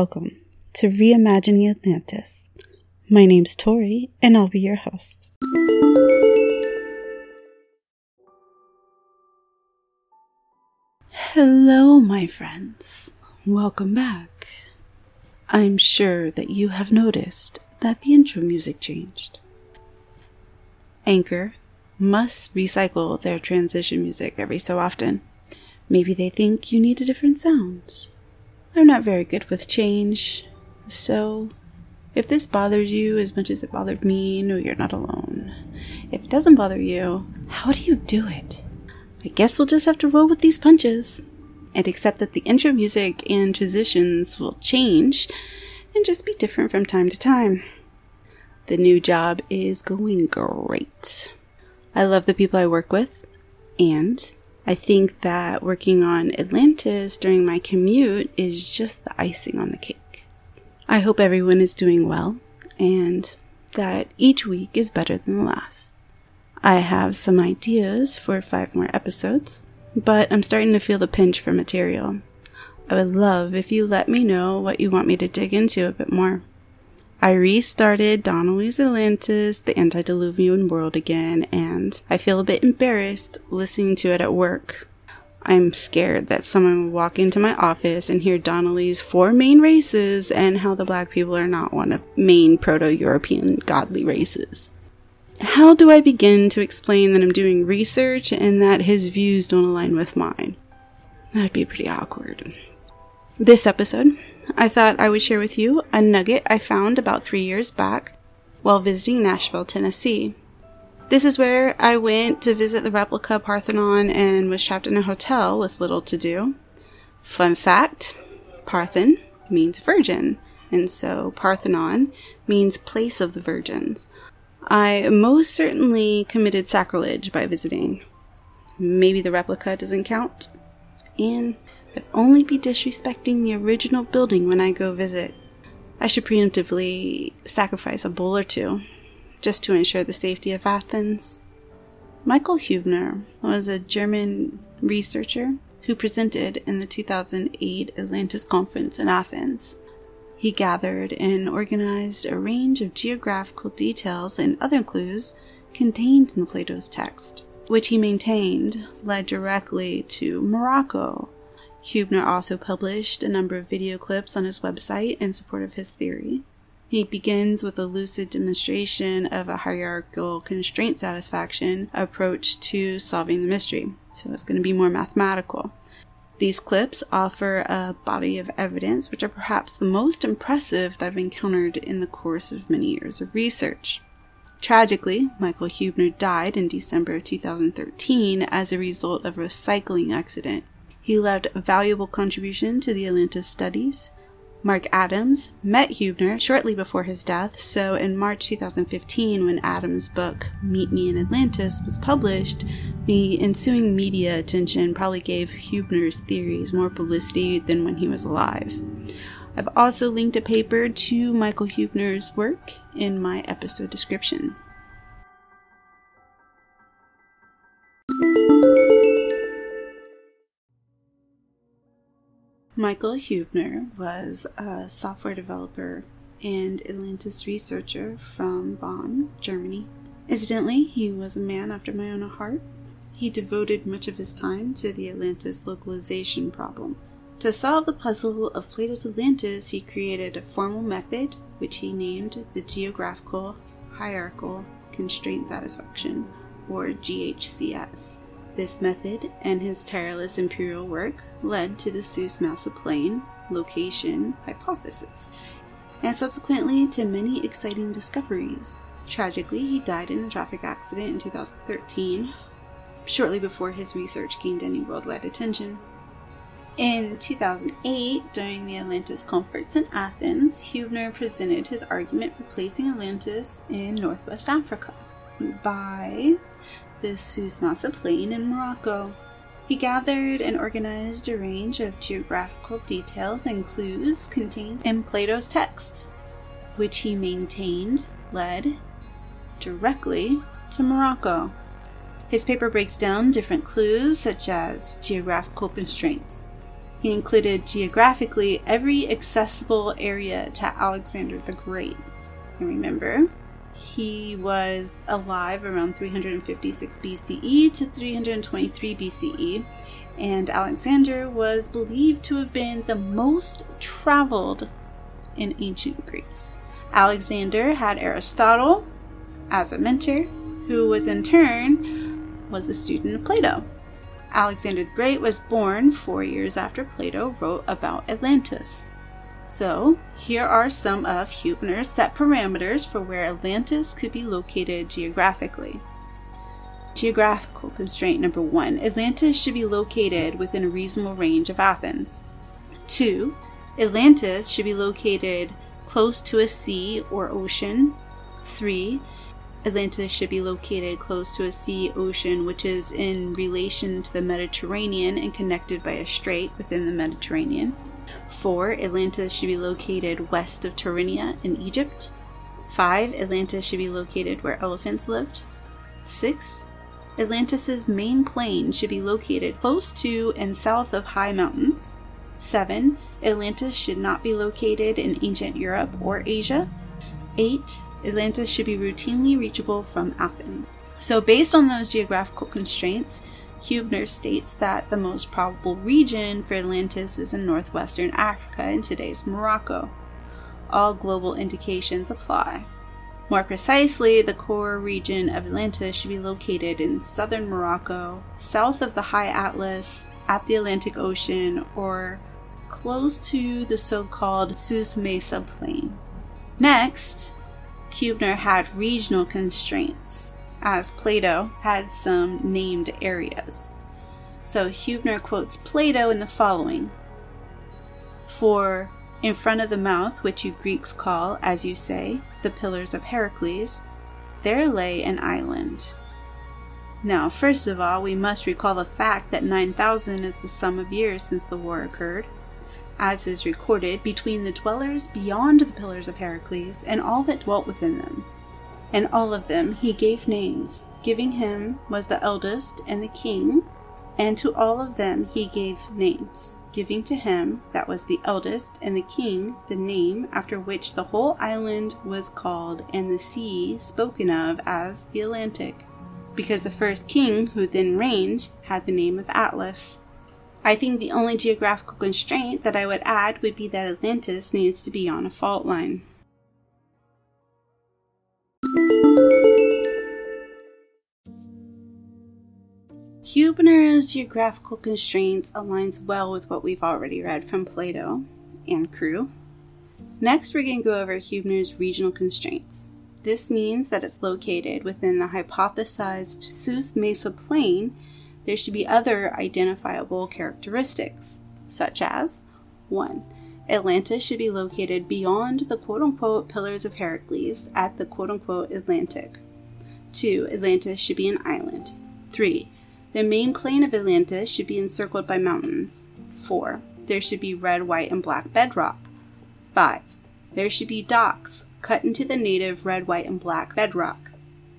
Welcome to Reimagining Atlantis. My name's Tori, and I'll be your host. Hello, my friends. Welcome back. I'm sure that you have noticed that the intro music changed. Anchor must recycle their transition music every so often. Maybe they think you need a different sound. I'm not very good with change, so if this bothers you as much as it bothered me, no, you're not alone. If it doesn't bother you, how do you do it? I guess we'll just have to roll with these punches and accept that the intro music and transitions will change and just be different from time to time. The new job is going great. I love the people I work with, and I think that working on Atlantis during my commute is just the icing on the cake. I hope everyone is doing well and that each week is better than the last. I have some ideas for five more episodes, but I'm starting to feel the pinch for material. I would love if you let me know what you want me to dig into a bit more. I restarted Donnelly's Atlantis, the antediluvian world again, and I feel a bit embarrassed listening to it at work. I'm scared that someone will walk into my office and hear Donnelly's four main races and how the black people are not one of main proto-European godly races. How do I begin to explain that I'm doing research and that his views don't align with mine? That'd be pretty awkward. This episode, I thought I would share with you a nugget I found about three years back while visiting Nashville, Tennessee. This is where I went to visit the replica Parthenon and was trapped in a hotel with little to do. Fun fact Parthen means virgin, and so Parthenon means place of the virgins. I most certainly committed sacrilege by visiting. Maybe the replica doesn't count. And but only be disrespecting the original building when I go visit. I should preemptively sacrifice a bull or two, just to ensure the safety of Athens. Michael Hubner was a German researcher who presented in the 2008 Atlantis Conference in Athens. He gathered and organized a range of geographical details and other clues contained in Plato's text, which he maintained led directly to Morocco, Hubner also published a number of video clips on his website in support of his theory. He begins with a lucid demonstration of a hierarchical constraint satisfaction approach to solving the mystery, so it's going to be more mathematical. These clips offer a body of evidence which are perhaps the most impressive that I've encountered in the course of many years of research. Tragically, Michael Hubner died in December of 2013 as a result of a cycling accident he left a valuable contribution to the Atlantis studies. Mark Adams met Hubner shortly before his death, so in March 2015, when Adams' book Meet Me in Atlantis was published, the ensuing media attention probably gave Hubner's theories more publicity than when he was alive. I've also linked a paper to Michael Hubner's work in my episode description. Michael Hubner was a software developer and Atlantis researcher from Bonn, Germany. Incidentally, he was a man after my own heart. He devoted much of his time to the Atlantis localization problem. To solve the puzzle of Plato's Atlantis, he created a formal method which he named the Geographical Hierarchical Constraint Satisfaction, or GHCS. This method and his tireless imperial work led to the Souss Massa plain location hypothesis, and subsequently to many exciting discoveries. Tragically, he died in a traffic accident in 2013, shortly before his research gained any worldwide attention. In 2008, during the Atlantis Conference in Athens, Hubner presented his argument for placing Atlantis in Northwest Africa by the Souss Massa Plain in Morocco. He gathered and organized a range of geographical details and clues contained in Plato's text, which he maintained led directly to Morocco. His paper breaks down different clues such as geographical constraints. He included geographically every accessible area to Alexander the Great. And remember, he was alive around 356 BCE to 323 BCE, and Alexander was believed to have been the most traveled in ancient Greece. Alexander had Aristotle as a mentor, who was in turn was a student of Plato. Alexander the Great was born 4 years after Plato wrote about Atlantis. So, here are some of Huebner's set parameters for where Atlantis could be located geographically. Geographical constraint number one Atlantis should be located within a reasonable range of Athens. Two, Atlantis should be located close to a sea or ocean. Three, Atlantis should be located close to a sea ocean which is in relation to the Mediterranean and connected by a strait within the Mediterranean. 4. Atlantis should be located west of Tyrrhenia in Egypt. 5. Atlantis should be located where elephants lived. 6. Atlantis's main plain should be located close to and south of high mountains. 7. Atlantis should not be located in ancient Europe or Asia. 8. Atlantis should be routinely reachable from Athens. So, based on those geographical constraints, Huebner states that the most probable region for Atlantis is in northwestern Africa in today's Morocco. All global indications apply. More precisely, the core region of Atlantis should be located in southern Morocco, south of the High Atlas, at the Atlantic Ocean, or close to the so called Sus Mesa Plain. Next, Huebner had regional constraints as Plato had some named areas. So Hubner quotes Plato in the following For in front of the mouth, which you Greeks call, as you say, the pillars of Heracles, there lay an island. Now, first of all, we must recall the fact that 9,000 is the sum of years since the war occurred, as is recorded between the dwellers beyond the pillars of Heracles and all that dwelt within them and all of them he gave names. Giving him was the eldest and the king, and to all of them he gave names, giving to him that was the eldest and the king the name after which the whole island was called, and the sea spoken of as the Atlantic, because the first king who then reigned had the name of Atlas. I think the only geographical constraint that I would add would be that Atlantis needs to be on a fault line. Huebner's geographical constraints aligns well with what we've already read from Plato and Crewe. Next, we're going to go over Huebner's regional constraints. This means that it's located within the hypothesized Sus Mesa plain. There should be other identifiable characteristics, such as 1. Atlantis should be located beyond the quote unquote pillars of Heracles at the quote unquote Atlantic. 2. Atlantis should be an island. 3. The main plain of Atlantis should be encircled by mountains. 4. There should be red, white, and black bedrock. 5. There should be docks cut into the native red, white, and black bedrock.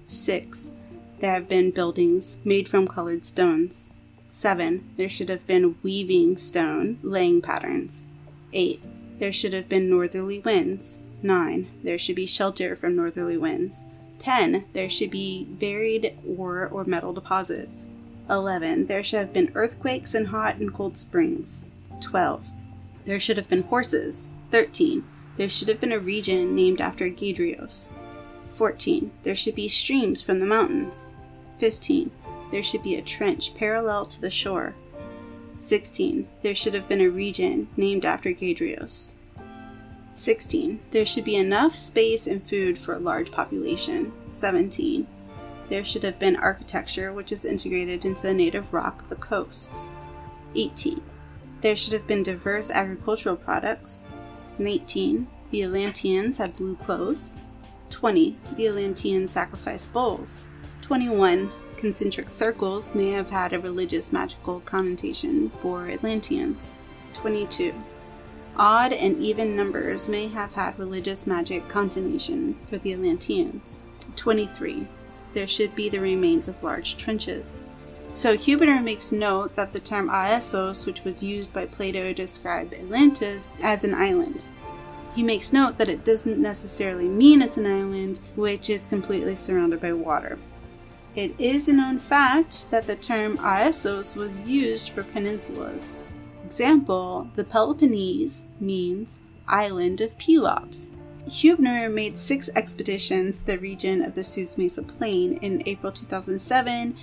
6. There have been buildings made from colored stones. 7. There should have been weaving stone laying patterns. 8. There should have been northerly winds. 9. There should be shelter from northerly winds. 10. There should be buried ore or metal deposits. 11. There should have been earthquakes and hot and cold springs. 12. There should have been horses. 13. There should have been a region named after Gadrios. 14. There should be streams from the mountains. 15. There should be a trench parallel to the shore. 16. There should have been a region named after Gadrios. 16. There should be enough space and food for a large population. 17 there should have been architecture which is integrated into the native rock of the coast. 18. There should have been diverse agricultural products. 19. The Atlanteans had blue clothes. 20. The Atlanteans sacrificed bulls. 21. Concentric circles may have had a religious magical connotation for Atlanteans. 22. Odd and even numbers may have had religious magic connotation for the Atlanteans. 23 there should be the remains of large trenches. So Huebner makes note that the term Aessos, which was used by Plato to describe Atlantis, as an island. He makes note that it doesn't necessarily mean it's an island which is completely surrounded by water. It is a known fact that the term Aessos was used for peninsulas. Example, the Peloponnese means island of Pelops. Huebner made six expeditions to the region of the Sus Mesa Plain in April 2007,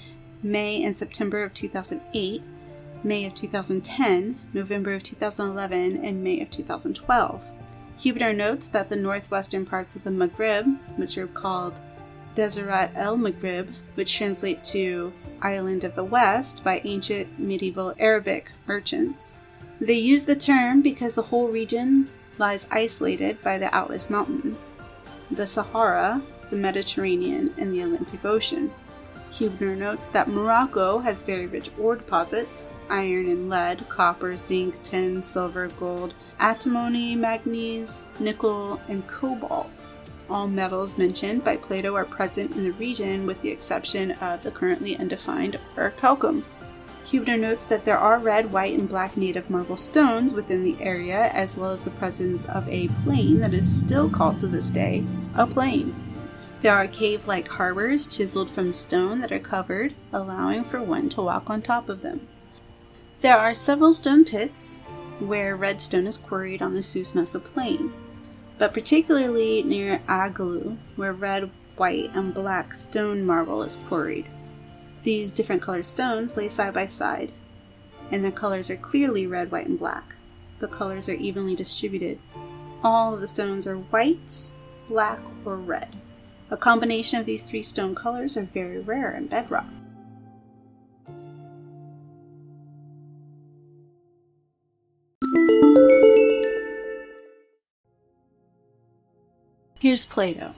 May and September of 2008, May of 2010, November of 2011, and May of 2012. Hubner notes that the northwestern parts of the Maghreb, which are called Deseret el Maghrib, which translate to Island of the West by ancient medieval Arabic merchants. They use the term because the whole region lies isolated by the Atlas Mountains, the Sahara, the Mediterranean, and the Atlantic Ocean. Huebner notes that Morocco has very rich ore deposits iron and lead, copper, zinc, tin, silver, gold, antimony, manganese, nickel, and cobalt. All metals mentioned by Plato are present in the region with the exception of the currently undefined orichalcum. Huebner notes that there are red, white, and black native marble stones within the area, as well as the presence of a plain that is still called to this day a plain. There are cave like harbors chiseled from stone that are covered, allowing for one to walk on top of them. There are several stone pits where redstone is quarried on the Sus Mesa plain, but particularly near Agalu, where red, white, and black stone marble is quarried. These different colored stones lay side by side, and their colors are clearly red, white, and black. The colors are evenly distributed. All of the stones are white, black, or red. A combination of these three stone colors are very rare in bedrock. Here's Plato.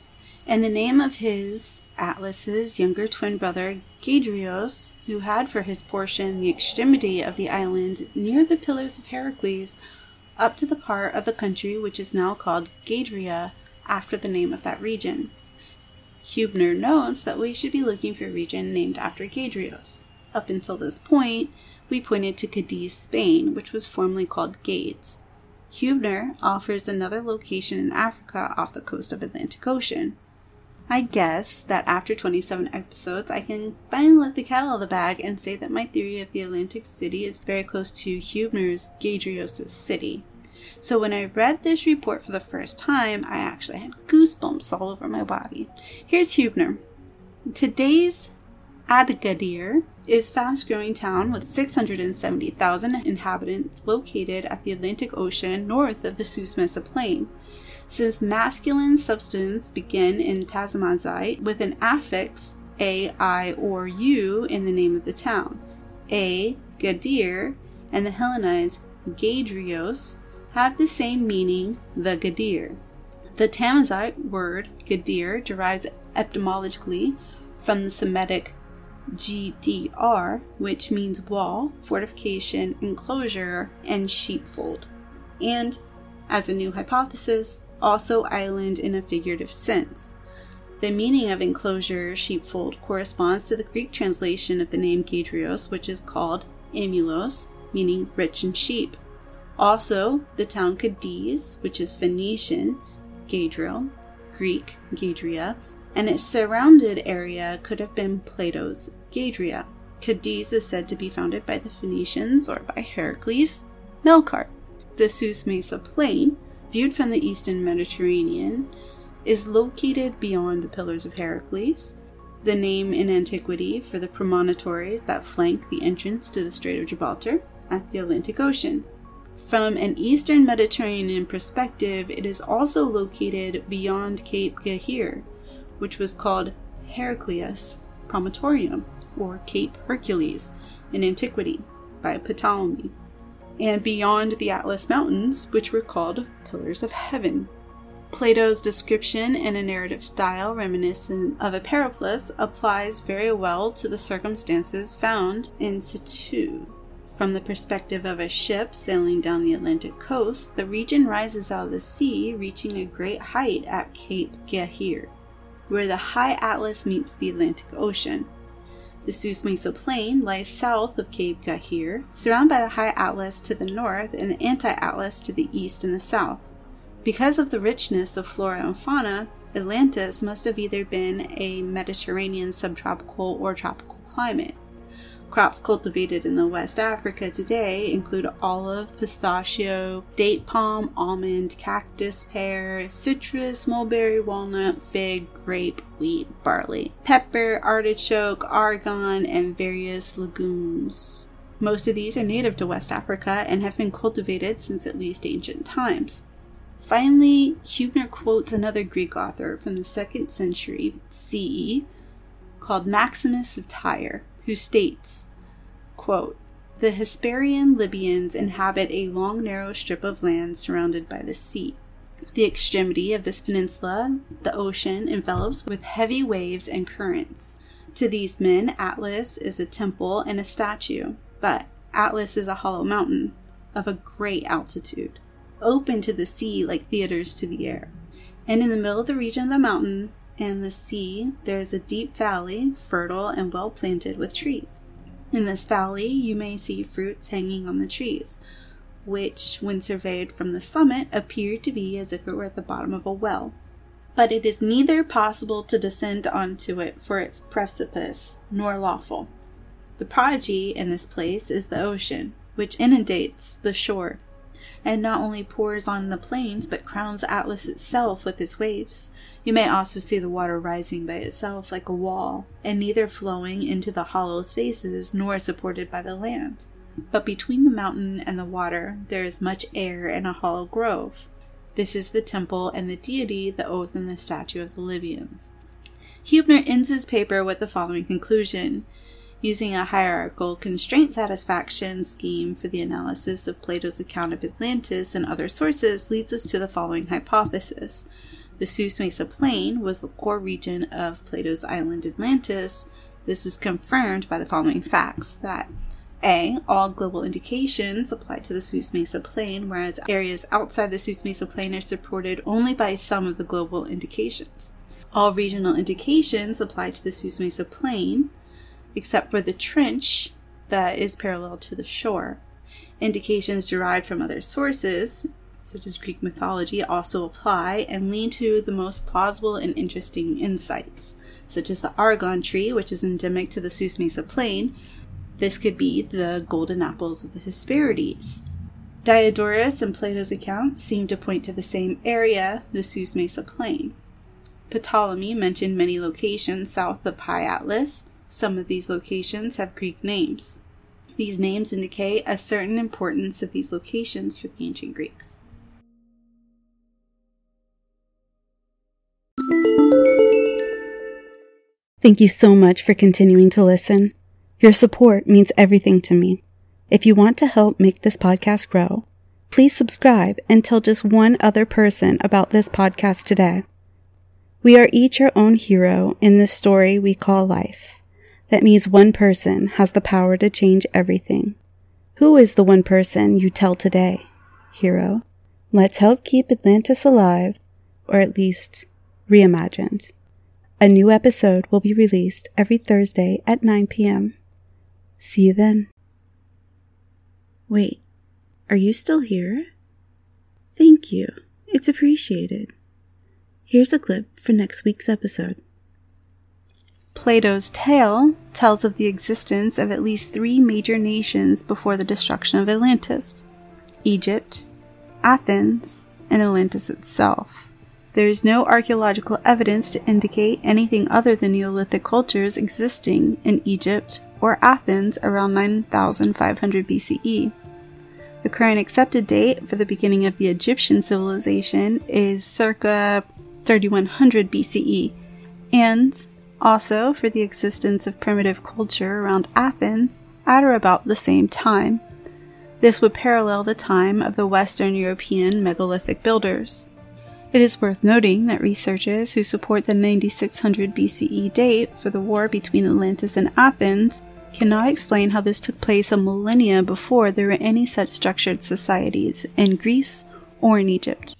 And the name of his Atlas's younger twin brother, Gadrios, who had for his portion the extremity of the island near the Pillars of Heracles, up to the part of the country which is now called Gadria, after the name of that region. Hubner notes that we should be looking for a region named after Gadrios. Up until this point, we pointed to Cadiz, Spain, which was formerly called Gades. Hubner offers another location in Africa off the coast of the Atlantic Ocean. I guess that after 27 episodes, I can finally let the cat out of the bag and say that my theory of the Atlantic City is very close to Huebner's Gadrios' city. So when I read this report for the first time, I actually had goosebumps all over my body. Here's Huebner. Today's Agadir is fast growing town with 670,000 inhabitants located at the Atlantic Ocean north of the Mesa Plain. Since masculine substance begin in Tamazight with an affix A, I, or U in the name of the town, A, Gadir, and the Hellenized Gadrios have the same meaning, the Gadir. The Tamazight word Gadir derives etymologically from the Semitic GDR, which means wall, fortification, enclosure, and sheepfold. And, as a new hypothesis, also island in a figurative sense. The meaning of enclosure, sheepfold, corresponds to the Greek translation of the name Gadrios, which is called Eumelos, meaning rich in sheep. Also, the town Cadiz, which is Phoenician, Gadril, Greek, Gadria, and its surrounded area could have been Plato's Gadria. Cadiz is said to be founded by the Phoenicians or by Heracles, Melkart. The Sus Mesa Plain, viewed from the eastern Mediterranean, is located beyond the Pillars of Heracles, the name in antiquity for the promontories that flank the entrance to the Strait of Gibraltar at the Atlantic Ocean. From an eastern Mediterranean perspective, it is also located beyond Cape Ghir, which was called Heraclius Promontorium, or Cape Hercules, in antiquity by Ptolemy, and beyond the Atlas Mountains, which were called Pillars of Heaven. Plato's description in a narrative style reminiscent of a periplus applies very well to the circumstances found in situ. From the perspective of a ship sailing down the Atlantic coast, the region rises out of the sea, reaching a great height at Cape Ghir, where the high Atlas meets the Atlantic Ocean. The Sus Mesa Plain lies south of Cape Ghir, surrounded by the High Atlas to the north and the Anti Atlas to the east and the south. Because of the richness of flora and fauna, Atlantis must have either been a Mediterranean subtropical or tropical climate. Crops cultivated in the West Africa today include olive, pistachio, date palm, almond, cactus, pear, citrus, mulberry, walnut, fig, grape, wheat, barley, pepper, artichoke, argan, and various legumes. Most of these are native to West Africa and have been cultivated since at least ancient times. Finally, Hubner quotes another Greek author from the 2nd century CE called Maximus of Tyre, who states, quote, The Hesperian Libyans inhabit a long narrow strip of land surrounded by the sea. The extremity of this peninsula, the ocean, envelops with heavy waves and currents. To these men, Atlas is a temple and a statue, but Atlas is a hollow mountain of a great altitude, open to the sea like theaters to the air. And in the middle of the region of the mountain and the sea, there is a deep valley, fertile and well planted with trees. In this valley, you may see fruits hanging on the trees, which, when surveyed from the summit, appear to be as if it were at the bottom of a well. But it is neither possible to descend onto it for its precipice, nor lawful. The prodigy in this place is the ocean, which inundates the shore and not only pours on the plains but crowns Atlas itself with its waves. You may also see the water rising by itself like a wall, and neither flowing into the hollow spaces nor supported by the land. But between the mountain and the water there is much air and a hollow grove. This is the temple and the deity, the oath and the statue of the Libyans. Hubner ends his paper with the following conclusion using a hierarchical constraint satisfaction scheme for the analysis of Plato's account of Atlantis and other sources leads us to the following hypothesis. The Sus Mesa Plain was the core region of Plato's island Atlantis. This is confirmed by the following facts that a. All global indications apply to the Sus Mesa Plain, whereas areas outside the Sus Mesa Plain are supported only by some of the global indications. All regional indications apply to the Sus Mesa Plain, except for the trench that is parallel to the shore. Indications derived from other sources, such as Greek mythology, also apply and lead to the most plausible and interesting insights, such as the argan tree, which is endemic to the Sus Mesa Plain. This could be the golden apples of the Hesperides. Diodorus and Plato's accounts seem to point to the same area, the Sus Mesa Plain. Ptolemy mentioned many locations south of High Atlas, some of these locations have Greek names. These names indicate a certain importance of these locations for the ancient Greeks. Thank you so much for continuing to listen. Your support means everything to me. If you want to help make this podcast grow, please subscribe and tell just one other person about this podcast today. We are each our own hero in this story we call life. That means one person has the power to change everything. Who is the one person you tell today, hero? Let's help keep Atlantis alive, or at least reimagined. A new episode will be released every Thursday at 9 p.m. See you then. Wait, are you still here? Thank you. It's appreciated. Here's a clip for next week's episode. Plato's tale tells of the existence of at least three major nations before the destruction of Atlantis Egypt, Athens, and Atlantis itself. There is no archaeological evidence to indicate anything other than Neolithic cultures existing in Egypt or Athens around 9500 BCE. The current accepted date for the beginning of the Egyptian civilization is circa 3100 BCE, and also for the existence of primitive culture around Athens at or about the same time. This would parallel the time of the Western European megalithic builders. It is worth noting that researchers who support the 9600 BCE date for the war between Atlantis and Athens cannot explain how this took place a millennia before there were any such structured societies in Greece or in Egypt.